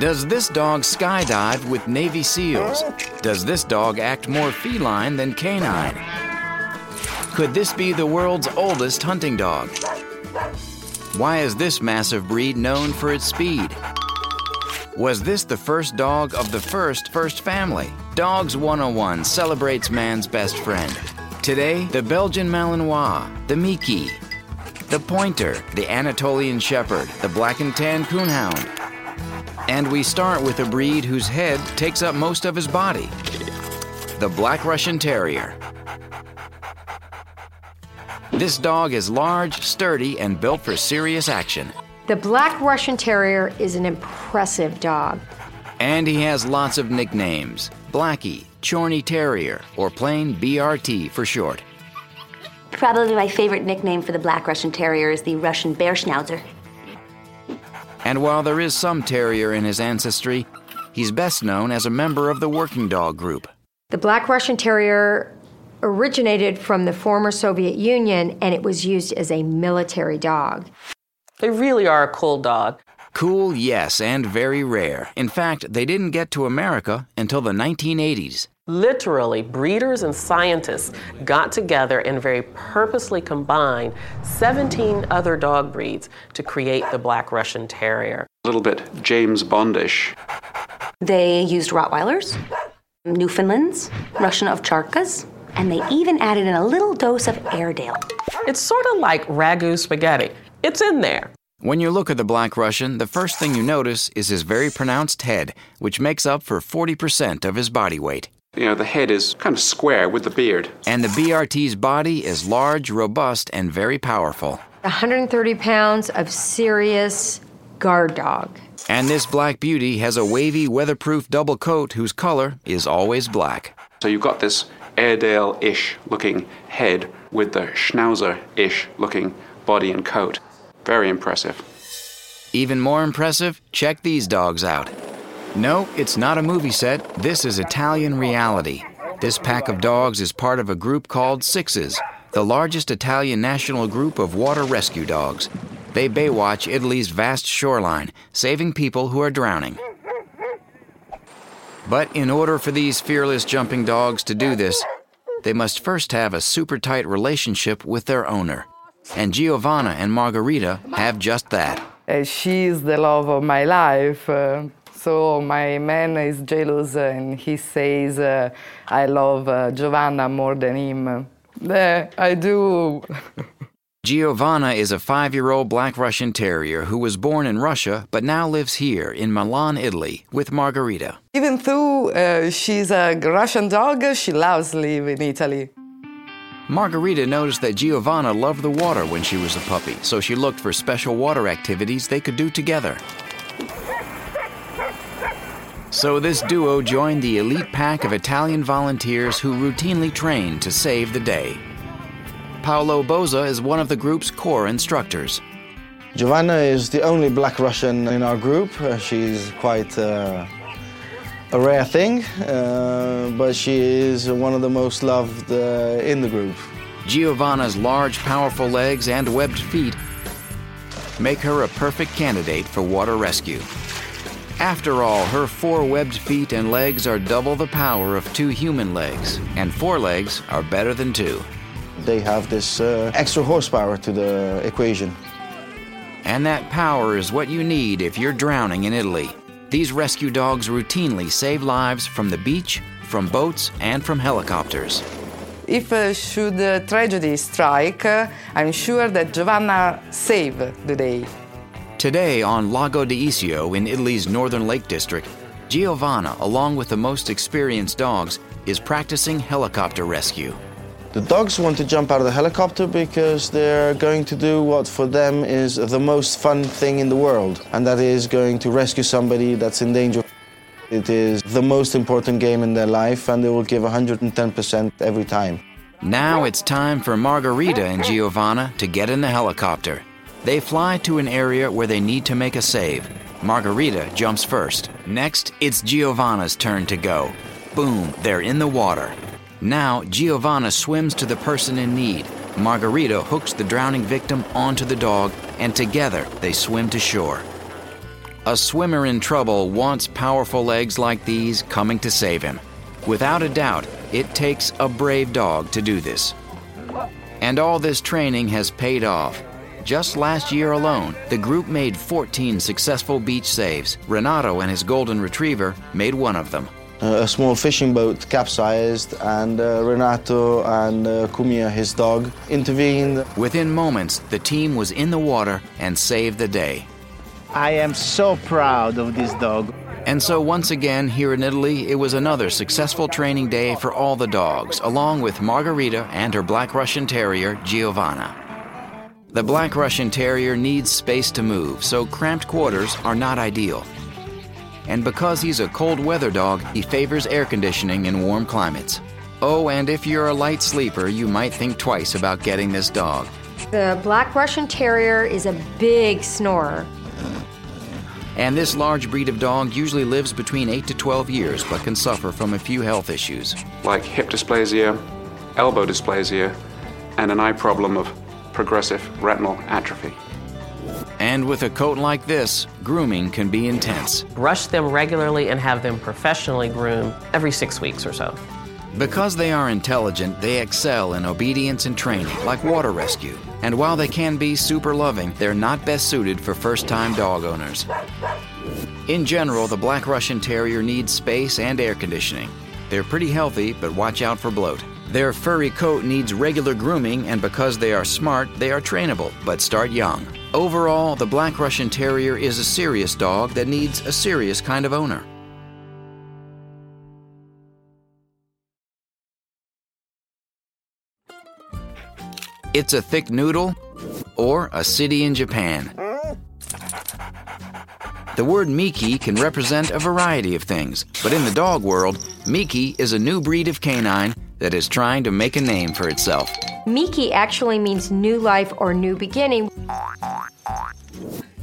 Does this dog skydive with Navy SEALs? Does this dog act more feline than canine? Could this be the world's oldest hunting dog? Why is this massive breed known for its speed? Was this the first dog of the first first family? Dogs 101 celebrates man's best friend. Today, the Belgian Malinois, the Miki, the Pointer, the Anatolian Shepherd, the Black and Tan Coonhound. And we start with a breed whose head takes up most of his body the Black Russian Terrier. This dog is large, sturdy, and built for serious action. The Black Russian Terrier is an impressive dog. And he has lots of nicknames Blackie, Chorny Terrier, or plain BRT for short. Probably my favorite nickname for the Black Russian Terrier is the Russian Bear Schnauzer. And while there is some terrier in his ancestry, he's best known as a member of the working dog group. The Black Russian Terrier originated from the former Soviet Union and it was used as a military dog. They really are a cool dog. Cool, yes, and very rare. In fact, they didn't get to America until the 1980s. Literally, breeders and scientists got together and very purposely combined 17 other dog breeds to create the Black Russian Terrier. A little bit James Bondish. They used Rottweilers, Newfoundlands, Russian Ovcharkas, and they even added in a little dose of Airedale. It's sort of like ragu spaghetti. It's in there. When you look at the Black Russian, the first thing you notice is his very pronounced head, which makes up for 40% of his body weight. You know, the head is kind of square with the beard. And the BRT's body is large, robust, and very powerful. 130 pounds of serious guard dog. And this black beauty has a wavy, weatherproof double coat whose color is always black. So you've got this Airedale ish looking head with the Schnauzer ish looking body and coat. Very impressive. Even more impressive, check these dogs out. No, it's not a movie set. This is Italian reality. This pack of dogs is part of a group called Sixes, the largest Italian national group of water rescue dogs. They baywatch Italy's vast shoreline, saving people who are drowning. But in order for these fearless jumping dogs to do this, they must first have a super tight relationship with their owner. And Giovanna and Margherita have just that. Uh, she's the love of my life. Uh, so my man is jealous and he says, uh, I love uh, Giovanna more than him. Uh, I do. Giovanna is a five year old Black Russian Terrier who was born in Russia but now lives here in Milan, Italy, with Margherita. Even though uh, she's a Russian dog, she loves live in Italy. Margherita noticed that Giovanna loved the water when she was a puppy, so she looked for special water activities they could do together. So this duo joined the elite pack of Italian volunteers who routinely train to save the day. Paolo Boza is one of the group's core instructors. Giovanna is the only black Russian in our group. Uh, she's quite uh, a rare thing, uh, but she is one of the most loved uh, in the group. Giovanna's large, powerful legs and webbed feet make her a perfect candidate for water rescue. After all, her four webbed feet and legs are double the power of two human legs, and four legs are better than two. They have this uh, extra horsepower to the equation. And that power is what you need if you're drowning in Italy. These rescue dogs routinely save lives from the beach, from boats, and from helicopters. If uh, should uh, tragedy strike, uh, I'm sure that Giovanna save the day. Today on Lago di Iseo in Italy's northern lake district, Giovanna, along with the most experienced dogs, is practicing helicopter rescue. The dogs want to jump out of the helicopter because they're going to do what for them is the most fun thing in the world, and that is going to rescue somebody that's in danger. It is the most important game in their life, and they will give 110% every time. Now it's time for Margherita and Giovanna to get in the helicopter. They fly to an area where they need to make a save. Margherita jumps first. Next, it's Giovanna's turn to go. Boom, they're in the water. Now, Giovanna swims to the person in need. Margherita hooks the drowning victim onto the dog, and together they swim to shore. A swimmer in trouble wants powerful legs like these coming to save him. Without a doubt, it takes a brave dog to do this. And all this training has paid off. Just last year alone, the group made 14 successful beach saves. Renato and his golden retriever made one of them. Uh, a small fishing boat capsized, and uh, Renato and uh, Kumia, his dog, intervened. Within moments, the team was in the water and saved the day. I am so proud of this dog. And so, once again, here in Italy, it was another successful training day for all the dogs, along with Margherita and her Black Russian Terrier, Giovanna. The Black Russian Terrier needs space to move, so cramped quarters are not ideal. And because he's a cold weather dog, he favors air conditioning in warm climates. Oh, and if you're a light sleeper, you might think twice about getting this dog. The Black Russian Terrier is a big snorer. And this large breed of dog usually lives between 8 to 12 years but can suffer from a few health issues. Like hip dysplasia, elbow dysplasia, and an eye problem of progressive retinal atrophy. And with a coat like this, grooming can be intense. Brush them regularly and have them professionally groomed every six weeks or so. Because they are intelligent, they excel in obedience and training, like water rescue. And while they can be super loving, they're not best suited for first time dog owners. In general, the Black Russian Terrier needs space and air conditioning. They're pretty healthy, but watch out for bloat. Their furry coat needs regular grooming, and because they are smart, they are trainable, but start young. Overall, the Black Russian Terrier is a serious dog that needs a serious kind of owner. It's a thick noodle or a city in Japan. The word Miki can represent a variety of things, but in the dog world, Miki is a new breed of canine that is trying to make a name for itself. Miki actually means new life or new beginning.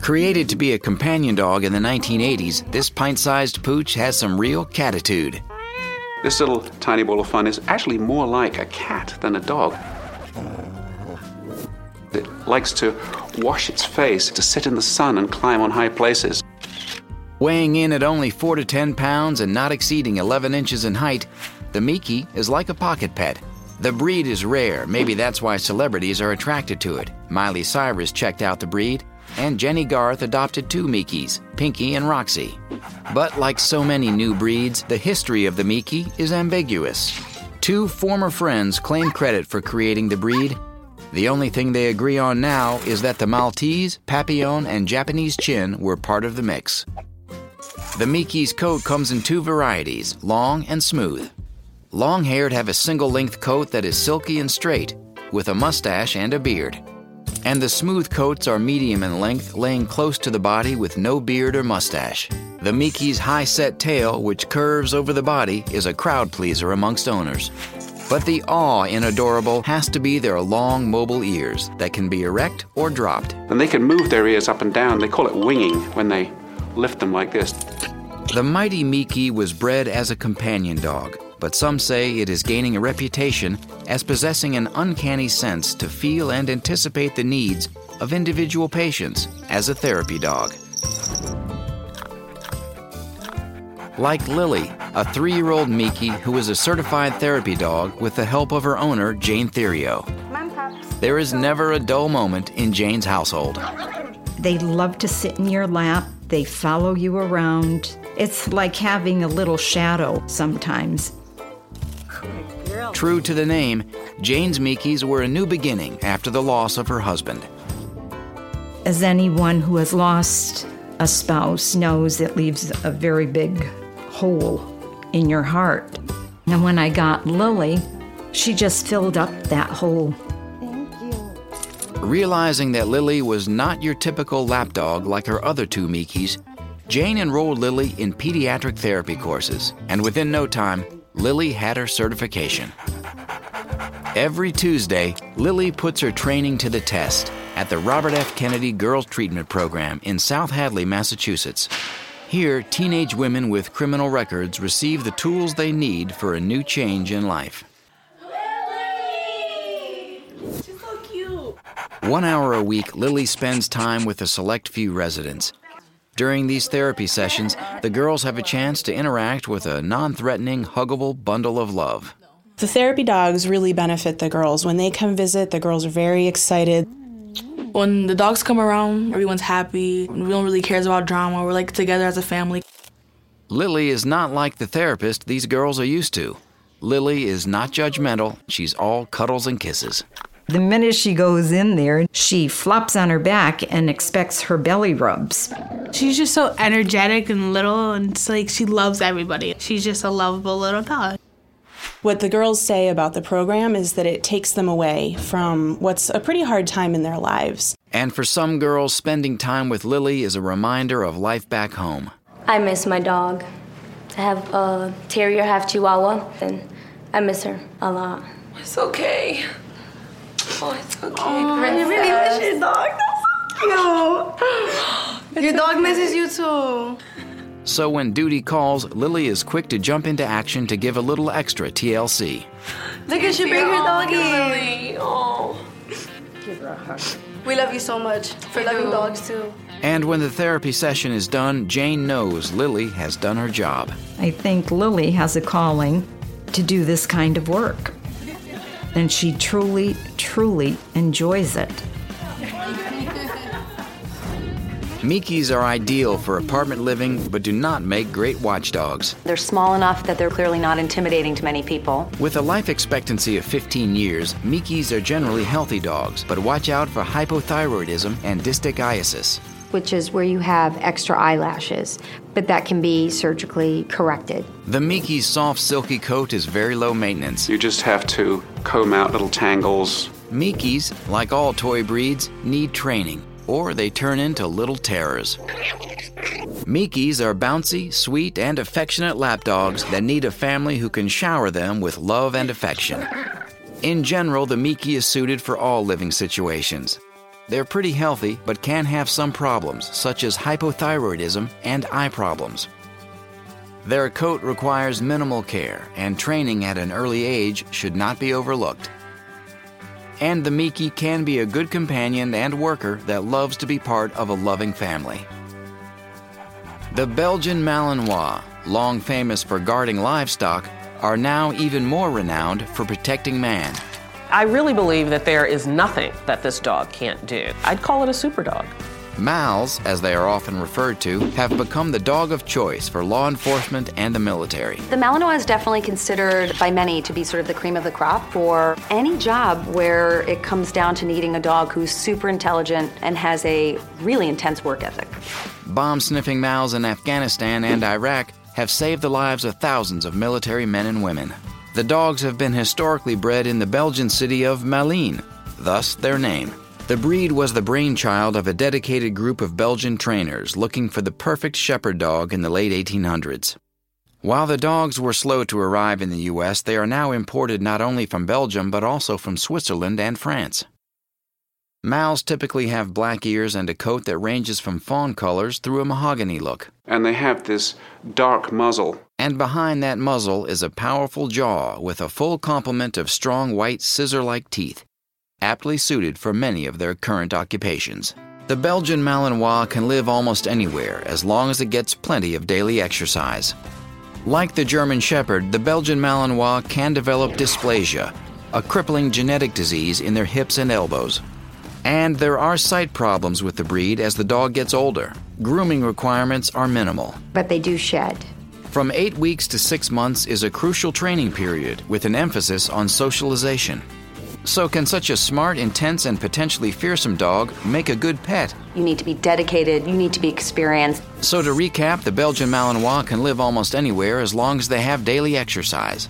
Created to be a companion dog in the 1980s, this pint sized pooch has some real catitude. This little tiny ball of fun is actually more like a cat than a dog. It likes to wash its face, to sit in the sun and climb on high places. Weighing in at only 4 to 10 pounds and not exceeding 11 inches in height, the Miki is like a pocket pet. The breed is rare, maybe that's why celebrities are attracted to it. Miley Cyrus checked out the breed, and Jennie Garth adopted two Mikis, Pinky and Roxy. But like so many new breeds, the history of the Miki is ambiguous. Two former friends claim credit for creating the breed. The only thing they agree on now is that the Maltese, Papillon, and Japanese Chin were part of the mix. The Miki's coat comes in two varieties, long and smooth. Long haired have a single length coat that is silky and straight, with a mustache and a beard. And the smooth coats are medium in length, laying close to the body with no beard or mustache. The Miki's high set tail, which curves over the body, is a crowd pleaser amongst owners. But the awe in Adorable has to be their long, mobile ears that can be erect or dropped. And they can move their ears up and down. They call it winging when they lift them like this. The mighty Miki was bred as a companion dog, but some say it is gaining a reputation as possessing an uncanny sense to feel and anticipate the needs of individual patients as a therapy dog. Like Lily, a three year old Miki who is a certified therapy dog with the help of her owner, Jane Therio. There is never a dull moment in Jane's household. They love to sit in your lap, they follow you around. It's like having a little shadow sometimes. True to the name, Jane's Mikis were a new beginning after the loss of her husband. As anyone who has lost a spouse knows, it leaves a very big hole in your heart. And when I got Lily, she just filled up that hole. Thank you. Realizing that Lily was not your typical lapdog like her other two Mikis, Jane enrolled Lily in pediatric therapy courses, and within no time, Lily had her certification. Every Tuesday, Lily puts her training to the test at the Robert F. Kennedy Girls Treatment Program in South Hadley, Massachusetts. Here, teenage women with criminal records receive the tools they need for a new change in life. She's so cute. One hour a week, Lily spends time with a select few residents. During these therapy sessions, the girls have a chance to interact with a non threatening, huggable bundle of love. The therapy dogs really benefit the girls. When they come visit, the girls are very excited. When the dogs come around, everyone's happy. We don't really care about drama. We're like together as a family. Lily is not like the therapist these girls are used to. Lily is not judgmental, she's all cuddles and kisses. The minute she goes in there, she flops on her back and expects her belly rubs. She's just so energetic and little, and it's like she loves everybody. She's just a lovable little dog. What the girls say about the program is that it takes them away from what's a pretty hard time in their lives. And for some girls, spending time with Lily is a reminder of life back home. I miss my dog. I have a terrier, half Chihuahua, and I miss her a lot. It's okay. Oh, it's okay. Oh, you really miss your dog? That's so cute. your dog misses you too. So when duty calls, Lily is quick to jump into action to give a little extra TLC. Look at you bring your oh, doggy. Lily. Oh. Give her a hug. We love you so much for loving dogs too. And when the therapy session is done, Jane knows Lily has done her job. I think Lily has a calling to do this kind of work. And she truly, truly enjoys it. Mikis are ideal for apartment living, but do not make great watchdogs. They're small enough that they're clearly not intimidating to many people. With a life expectancy of 15 years, Mikis are generally healthy dogs, but watch out for hypothyroidism and distichiasis. Which is where you have extra eyelashes, but that can be surgically corrected. The Miki's soft, silky coat is very low maintenance. You just have to comb out little tangles. Mikis, like all toy breeds, need training or they turn into little terrors. Mickeys are bouncy, sweet, and affectionate lapdogs that need a family who can shower them with love and affection. In general, the Miki is suited for all living situations. They're pretty healthy, but can have some problems, such as hypothyroidism and eye problems. Their coat requires minimal care, and training at an early age should not be overlooked and the Miki can be a good companion and worker that loves to be part of a loving family. The Belgian Malinois, long famous for guarding livestock, are now even more renowned for protecting man. I really believe that there is nothing that this dog can't do. I'd call it a super dog. Mals, as they are often referred to, have become the dog of choice for law enforcement and the military. The Malinois is definitely considered by many to be sort of the cream of the crop for any job where it comes down to needing a dog who's super intelligent and has a really intense work ethic. Bomb sniffing Mals in Afghanistan and Iraq have saved the lives of thousands of military men and women. The dogs have been historically bred in the Belgian city of Malines, thus their name. The breed was the brainchild of a dedicated group of Belgian trainers looking for the perfect shepherd dog in the late 1800s. While the dogs were slow to arrive in the U.S., they are now imported not only from Belgium but also from Switzerland and France. Mals typically have black ears and a coat that ranges from fawn colors through a mahogany look. And they have this dark muzzle. And behind that muzzle is a powerful jaw with a full complement of strong white scissor like teeth aptly suited for many of their current occupations. The Belgian Malinois can live almost anywhere as long as it gets plenty of daily exercise. Like the German Shepherd, the Belgian Malinois can develop dysplasia, a crippling genetic disease in their hips and elbows. And there are sight problems with the breed as the dog gets older. Grooming requirements are minimal. But they do shed. From eight weeks to six months is a crucial training period with an emphasis on socialization. So, can such a smart, intense, and potentially fearsome dog make a good pet? You need to be dedicated, you need to be experienced. So, to recap, the Belgian Malinois can live almost anywhere as long as they have daily exercise.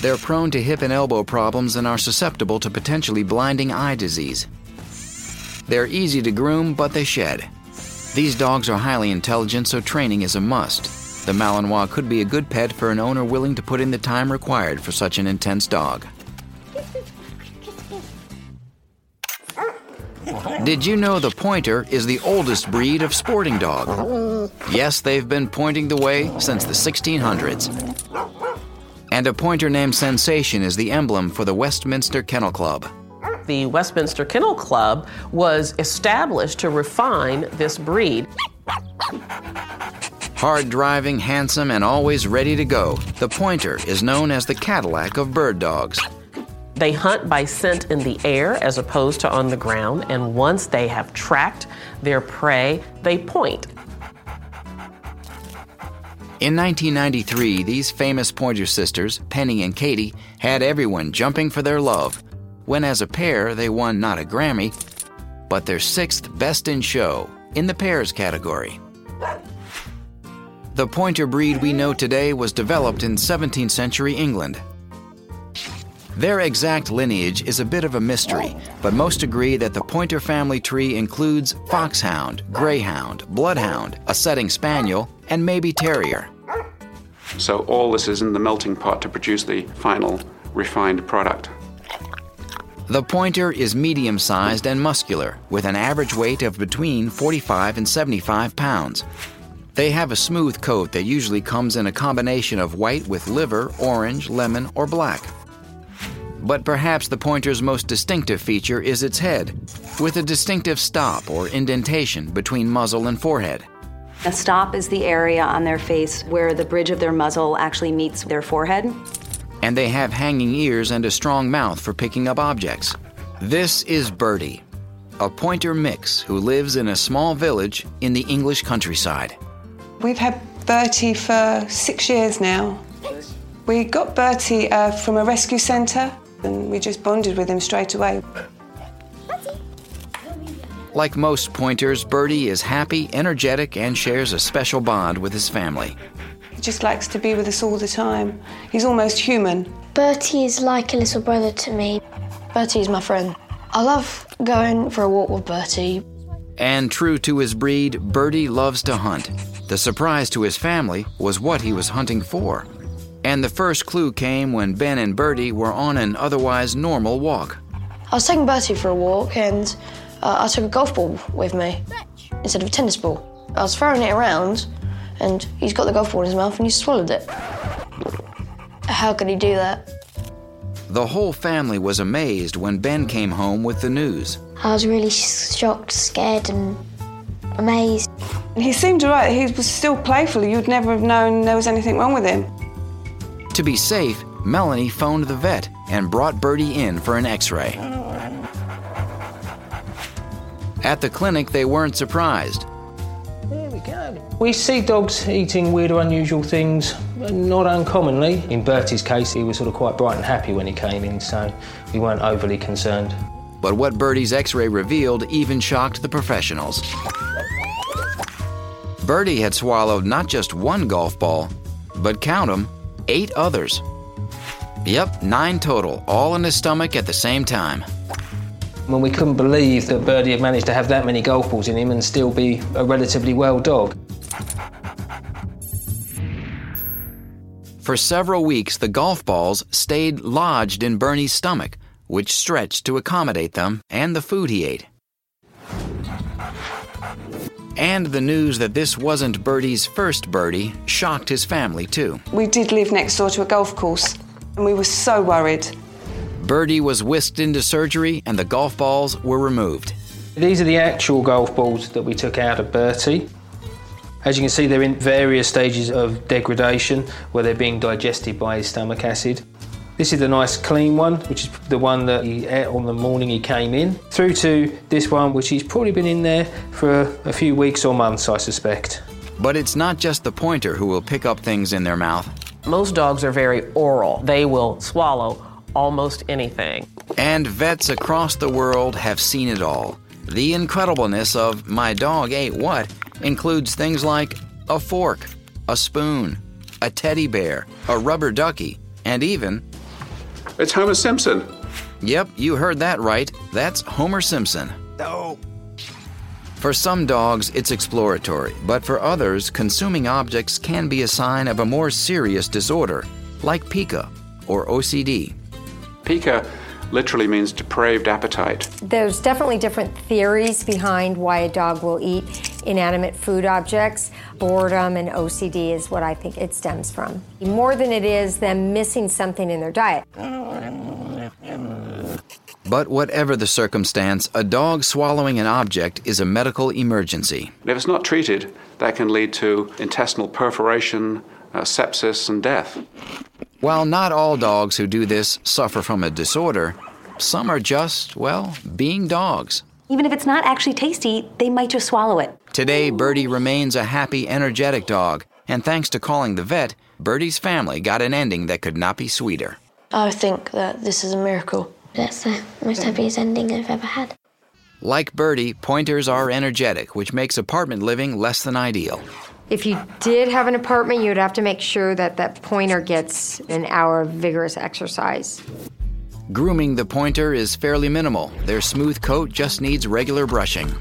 They're prone to hip and elbow problems and are susceptible to potentially blinding eye disease. They're easy to groom, but they shed. These dogs are highly intelligent, so training is a must. The Malinois could be a good pet for an owner willing to put in the time required for such an intense dog. Did you know the pointer is the oldest breed of sporting dog? Yes, they've been pointing the way since the 1600s. And a pointer named Sensation is the emblem for the Westminster Kennel Club. The Westminster Kennel Club was established to refine this breed. Hard driving, handsome, and always ready to go, the pointer is known as the Cadillac of bird dogs. They hunt by scent in the air as opposed to on the ground, and once they have tracked their prey, they point. In 1993, these famous pointer sisters, Penny and Katie, had everyone jumping for their love, when as a pair they won not a Grammy, but their sixth Best in Show in the pairs category. The pointer breed we know today was developed in 17th century England. Their exact lineage is a bit of a mystery, but most agree that the pointer family tree includes foxhound, greyhound, bloodhound, a setting spaniel, and maybe terrier. So all this is in the melting pot to produce the final refined product. The pointer is medium sized and muscular, with an average weight of between 45 and 75 pounds. They have a smooth coat that usually comes in a combination of white with liver, orange, lemon, or black. But perhaps the pointer's most distinctive feature is its head, with a distinctive stop or indentation between muzzle and forehead. A stop is the area on their face where the bridge of their muzzle actually meets their forehead. And they have hanging ears and a strong mouth for picking up objects. This is Bertie, a pointer mix who lives in a small village in the English countryside. We've had Bertie for six years now. We got Bertie uh, from a rescue centre and we just bonded with him straight away. Like most pointers, Bertie is happy, energetic, and shares a special bond with his family. He just likes to be with us all the time. He's almost human. Bertie is like a little brother to me. Bertie is my friend. I love going for a walk with Bertie. And true to his breed, Bertie loves to hunt. The surprise to his family was what he was hunting for. And the first clue came when Ben and Bertie were on an otherwise normal walk. I was taking Bertie for a walk and uh, I took a golf ball with me instead of a tennis ball. I was throwing it around and he's got the golf ball in his mouth and he swallowed it. How could he do that? The whole family was amazed when Ben came home with the news. I was really shocked, scared, and amazed. He seemed alright. He was still playful. You'd never have known there was anything wrong with him. To be safe, Melanie phoned the vet and brought Bertie in for an x ray. At the clinic, they weren't surprised. We see dogs eating weird or unusual things, not uncommonly. In Bertie's case, he was sort of quite bright and happy when he came in, so we weren't overly concerned. But what Bertie's x ray revealed even shocked the professionals. Bertie had swallowed not just one golf ball, but count 'em, eight others. Yep, nine total, all in his stomach at the same time. When we couldn't believe that Bertie had managed to have that many golf balls in him and still be a relatively well dog. For several weeks, the golf balls stayed lodged in Bertie's stomach, which stretched to accommodate them and the food he ate. And the news that this wasn't Bertie's first birdie shocked his family too. We did live next door to a golf course, and we were so worried. Bertie was whisked into surgery and the golf balls were removed. These are the actual golf balls that we took out of Bertie. As you can see, they're in various stages of degradation where they're being digested by his stomach acid. This is the nice clean one, which is the one that he ate on the morning he came in, through to this one, which he's probably been in there for a, a few weeks or months, I suspect. But it's not just the pointer who will pick up things in their mouth. Most dogs are very oral, they will swallow almost anything. And vets across the world have seen it all. The incredibleness of my dog ate what includes things like a fork, a spoon, a teddy bear, a rubber ducky, and even. It's Homer Simpson. Yep, you heard that right. That's Homer Simpson. No. For some dogs, it's exploratory, but for others, consuming objects can be a sign of a more serious disorder, like pica or OCD. Pica literally means depraved appetite. There's definitely different theories behind why a dog will eat inanimate food objects. Boredom and OCD is what I think it stems from. More than it is them missing something in their diet. But whatever the circumstance, a dog swallowing an object is a medical emergency. If it's not treated, that can lead to intestinal perforation, uh, sepsis, and death. While not all dogs who do this suffer from a disorder, some are just, well, being dogs. Even if it's not actually tasty, they might just swallow it. Today, Bertie remains a happy, energetic dog, and thanks to calling the vet, Bertie's family got an ending that could not be sweeter. I think that this is a miracle. That's the most happiest ending I've ever had. Like Bertie, pointers are energetic, which makes apartment living less than ideal. If you did have an apartment, you would have to make sure that that pointer gets an hour of vigorous exercise. Grooming the pointer is fairly minimal. Their smooth coat just needs regular brushing.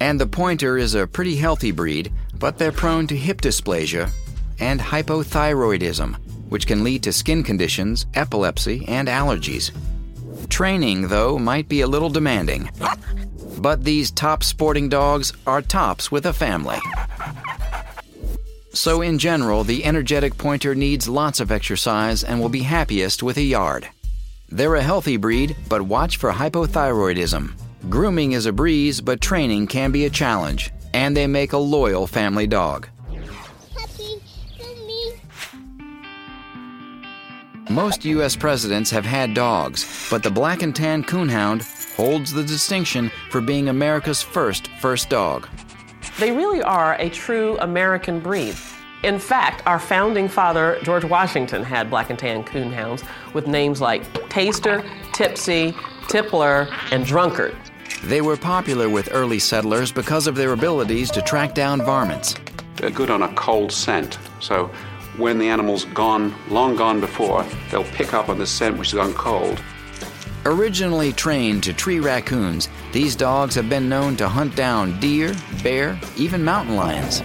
And the pointer is a pretty healthy breed, but they're prone to hip dysplasia and hypothyroidism, which can lead to skin conditions, epilepsy, and allergies. Training, though, might be a little demanding. But these top sporting dogs are tops with a family. So, in general, the energetic pointer needs lots of exercise and will be happiest with a yard. They're a healthy breed, but watch for hypothyroidism. Grooming is a breeze, but training can be a challenge, and they make a loyal family dog. Most U.S. presidents have had dogs, but the Black and Tan Coonhound holds the distinction for being America's first first dog. They really are a true American breed. In fact, our founding father, George Washington, had black and tan coonhounds with names like Taster, Tipsy, Tippler, and Drunkard. They were popular with early settlers because of their abilities to track down varmints. They're good on a cold scent, so when the animal's gone, long gone before, they'll pick up on the scent which has gone cold. Originally trained to tree raccoons, these dogs have been known to hunt down deer, bear, even mountain lions.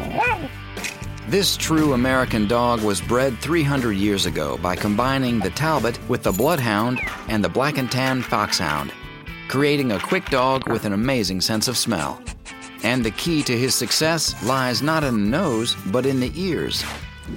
This true American dog was bred 300 years ago by combining the Talbot with the Bloodhound and the Black and Tan Foxhound, creating a quick dog with an amazing sense of smell. And the key to his success lies not in the nose, but in the ears.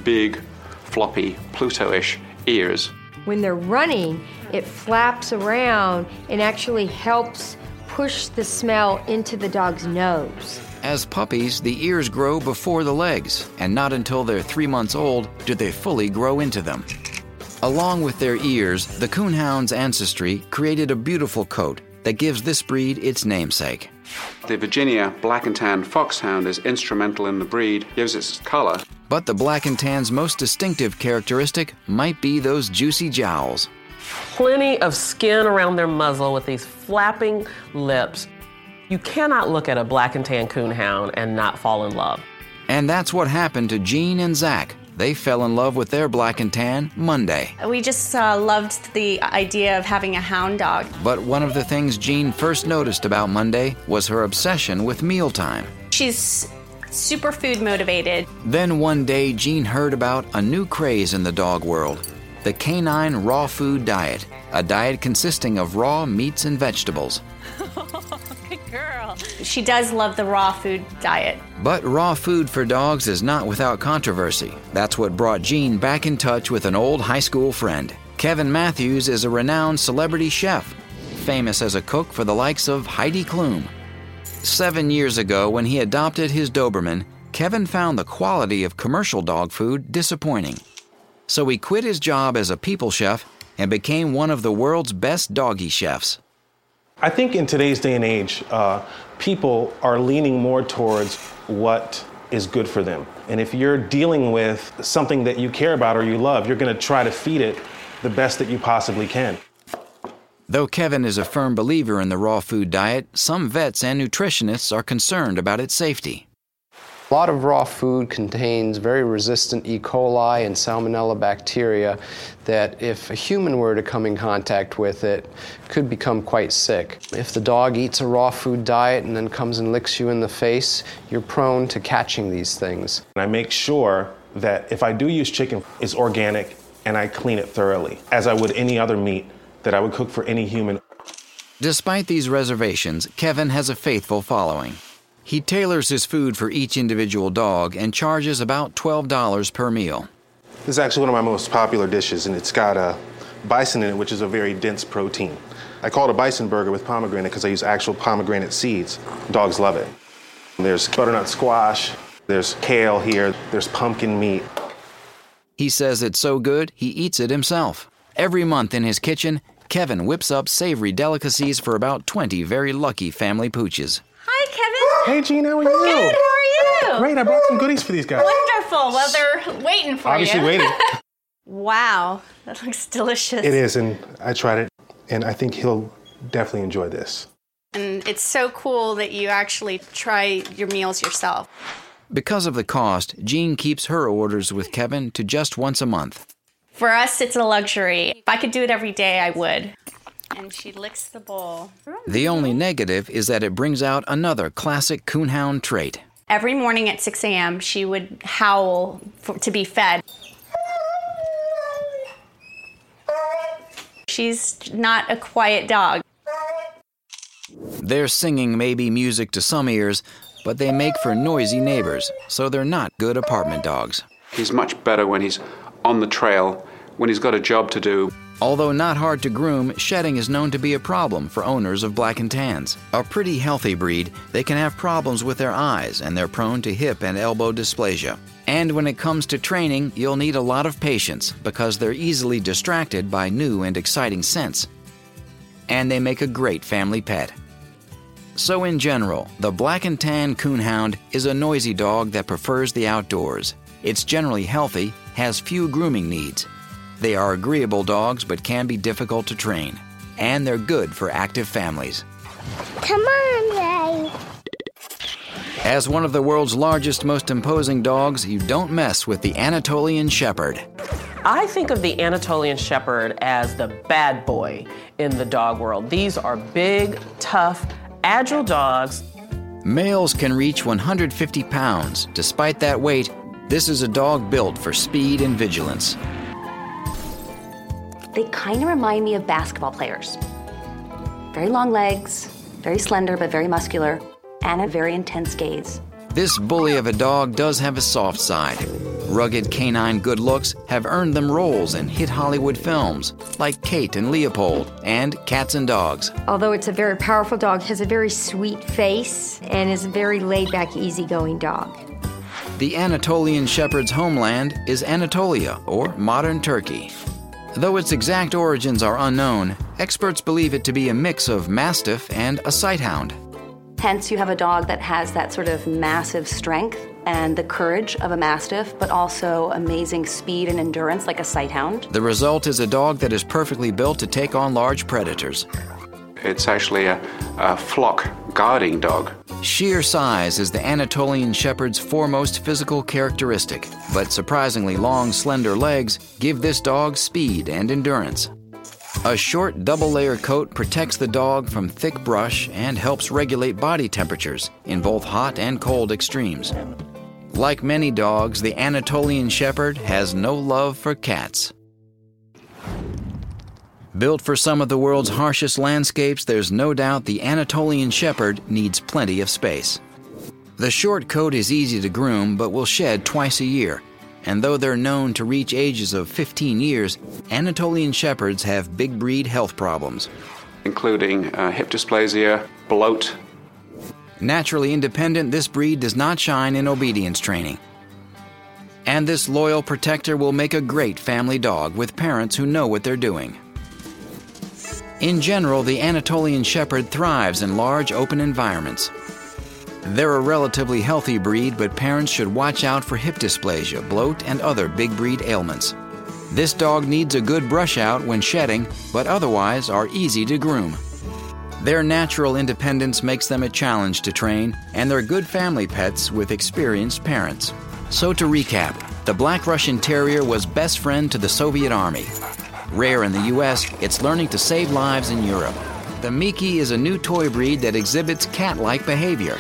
Big, floppy, Pluto ish ears. When they're running, it flaps around and actually helps push the smell into the dog's nose. As puppies, the ears grow before the legs, and not until they're three months old do they fully grow into them. Along with their ears, the coonhound's ancestry created a beautiful coat that gives this breed its namesake. The Virginia Black and Tan Foxhound is instrumental in the breed, gives its color. But the Black and Tan's most distinctive characteristic might be those juicy jowls. Plenty of skin around their muzzle with these flapping lips. You cannot look at a black and tan coonhound and not fall in love. And that's what happened to Jean and Zach. They fell in love with their black and tan Monday. We just uh, loved the idea of having a hound dog. But one of the things Jean first noticed about Monday was her obsession with mealtime. She's super food motivated. Then one day, Jean heard about a new craze in the dog world the canine raw food diet, a diet consisting of raw meats and vegetables. She does love the raw food diet. But raw food for dogs is not without controversy. That's what brought Jean back in touch with an old high school friend. Kevin Matthews is a renowned celebrity chef, famous as a cook for the likes of Heidi Klum. Seven years ago, when he adopted his Doberman, Kevin found the quality of commercial dog food disappointing. So he quit his job as a people chef and became one of the world's best doggy chefs. I think in today's day and age, uh, people are leaning more towards what is good for them. And if you're dealing with something that you care about or you love, you're going to try to feed it the best that you possibly can. Though Kevin is a firm believer in the raw food diet, some vets and nutritionists are concerned about its safety. A lot of raw food contains very resistant E. coli and salmonella bacteria that if a human were to come in contact with it could become quite sick. If the dog eats a raw food diet and then comes and licks you in the face, you're prone to catching these things. And I make sure that if I do use chicken, it's organic and I clean it thoroughly, as I would any other meat that I would cook for any human. Despite these reservations, Kevin has a faithful following. He tailors his food for each individual dog and charges about $12 per meal. This is actually one of my most popular dishes, and it's got a bison in it, which is a very dense protein. I call it a bison burger with pomegranate because I use actual pomegranate seeds. Dogs love it. There's butternut squash, there's kale here, there's pumpkin meat. He says it's so good, he eats it himself. Every month in his kitchen, Kevin whips up savory delicacies for about 20 very lucky family pooches. Hi, Kevin. Hey, Jean, how are you? Good. How are you? Great, I brought some goodies for these guys. Wonderful. Well, they're waiting for Obviously you. Obviously waiting. wow, that looks delicious. It is, and I tried it, and I think he'll definitely enjoy this. And it's so cool that you actually try your meals yourself. Because of the cost, Jean keeps her orders with Kevin to just once a month. For us, it's a luxury. If I could do it every day, I would. And she licks the bowl. The only negative is that it brings out another classic coonhound trait. Every morning at 6 a.m., she would howl for, to be fed. She's not a quiet dog. Their singing may be music to some ears, but they make for noisy neighbors, so they're not good apartment dogs. He's much better when he's on the trail, when he's got a job to do. Although not hard to groom, shedding is known to be a problem for owners of black and tans. A pretty healthy breed, they can have problems with their eyes and they're prone to hip and elbow dysplasia. And when it comes to training, you'll need a lot of patience because they're easily distracted by new and exciting scents. And they make a great family pet. So, in general, the black and tan coonhound is a noisy dog that prefers the outdoors. It's generally healthy, has few grooming needs. They are agreeable dogs but can be difficult to train. And they're good for active families. Come on, Ray. As one of the world's largest, most imposing dogs, you don't mess with the Anatolian Shepherd. I think of the Anatolian Shepherd as the bad boy in the dog world. These are big, tough, agile dogs. Males can reach 150 pounds. Despite that weight, this is a dog built for speed and vigilance. They kind of remind me of basketball players. Very long legs, very slender but very muscular, and a very intense gaze. This bully of a dog does have a soft side. Rugged canine good looks have earned them roles in hit Hollywood films like Kate and Leopold and Cats and Dogs. Although it's a very powerful dog, has a very sweet face and is a very laid back, easygoing dog. The Anatolian Shepherd's homeland is Anatolia, or modern Turkey. Though its exact origins are unknown, experts believe it to be a mix of Mastiff and a Sighthound. Hence, you have a dog that has that sort of massive strength and the courage of a Mastiff, but also amazing speed and endurance like a Sighthound. The result is a dog that is perfectly built to take on large predators. It's actually a, a flock guarding dog. Sheer size is the Anatolian Shepherd's foremost physical characteristic, but surprisingly long, slender legs give this dog speed and endurance. A short double layer coat protects the dog from thick brush and helps regulate body temperatures in both hot and cold extremes. Like many dogs, the Anatolian Shepherd has no love for cats. Built for some of the world's harshest landscapes, there's no doubt the Anatolian Shepherd needs plenty of space. The short coat is easy to groom but will shed twice a year. And though they're known to reach ages of 15 years, Anatolian Shepherds have big breed health problems. including uh, hip dysplasia, bloat. Naturally independent, this breed does not shine in obedience training. And this loyal protector will make a great family dog with parents who know what they're doing. In general, the Anatolian Shepherd thrives in large open environments. They're a relatively healthy breed, but parents should watch out for hip dysplasia, bloat, and other big breed ailments. This dog needs a good brush out when shedding, but otherwise are easy to groom. Their natural independence makes them a challenge to train, and they're good family pets with experienced parents. So, to recap, the Black Russian Terrier was best friend to the Soviet Army. Rare in the US, it's learning to save lives in Europe. The Miki is a new toy breed that exhibits cat like behavior.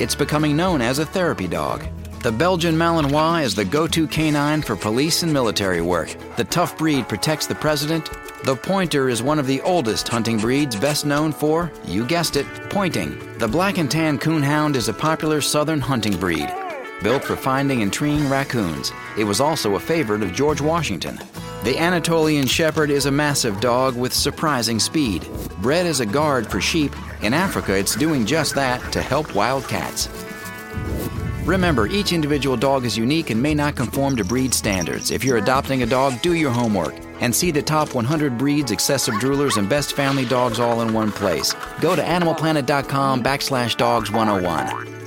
It's becoming known as a therapy dog. The Belgian Malinois is the go to canine for police and military work. The tough breed protects the president. The Pointer is one of the oldest hunting breeds, best known for, you guessed it, pointing. The Black and Tan Coonhound is a popular southern hunting breed, built for finding and treeing raccoons. It was also a favorite of George Washington. The Anatolian Shepherd is a massive dog with surprising speed. Bred as a guard for sheep, in Africa it's doing just that to help wild cats. Remember, each individual dog is unique and may not conform to breed standards. If you're adopting a dog, do your homework and see the top 100 breeds, excessive droolers, and best family dogs all in one place. Go to animalplanet.com backslash dogs 101.